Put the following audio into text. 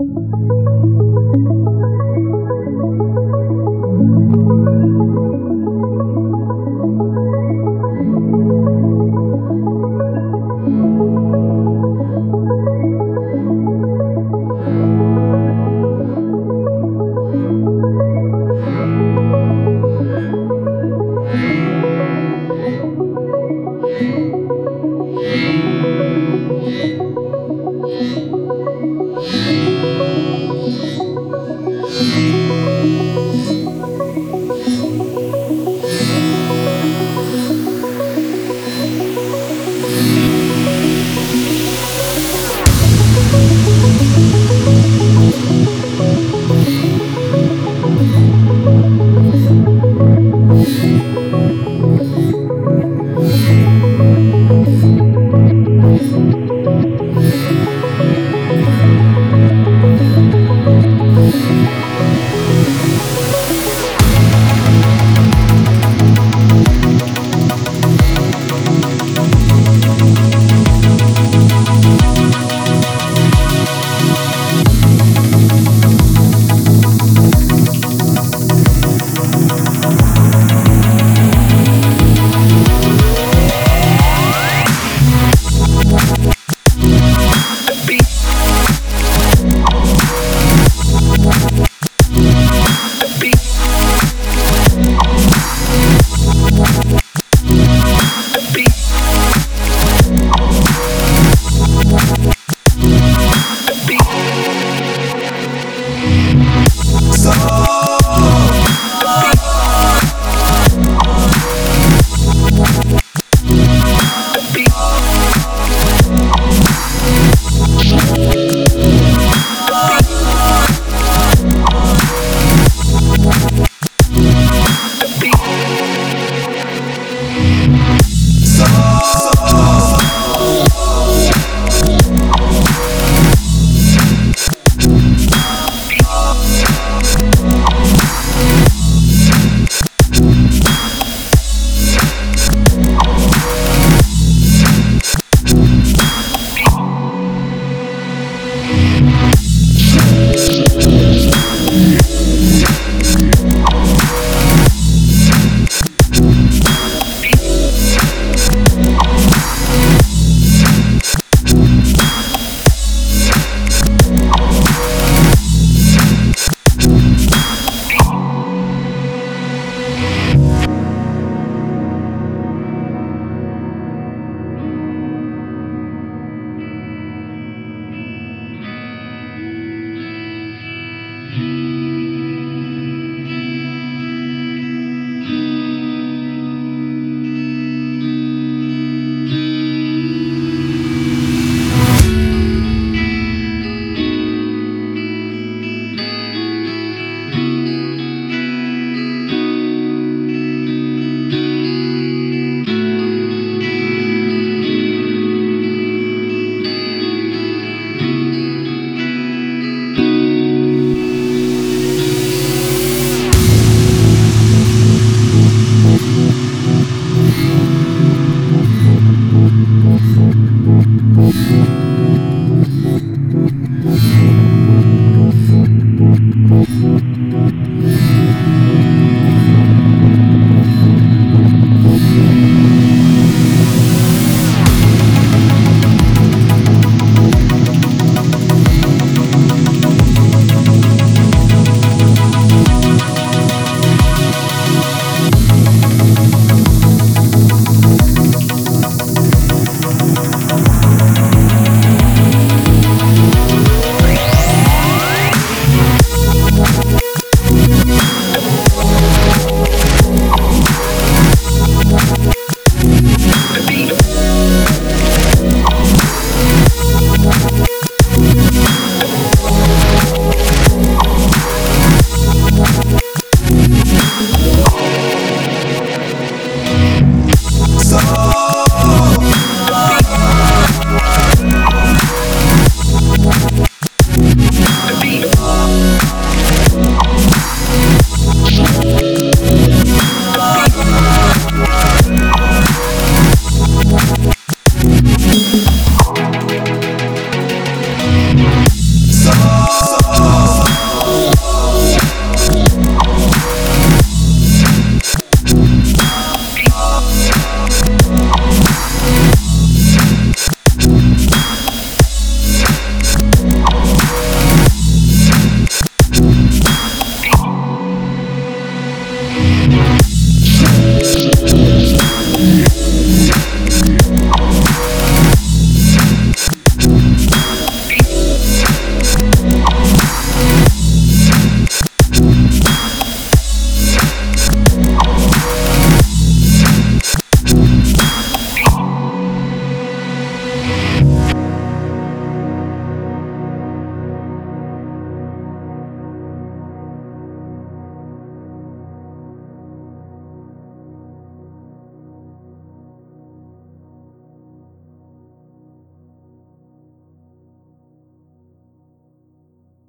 you.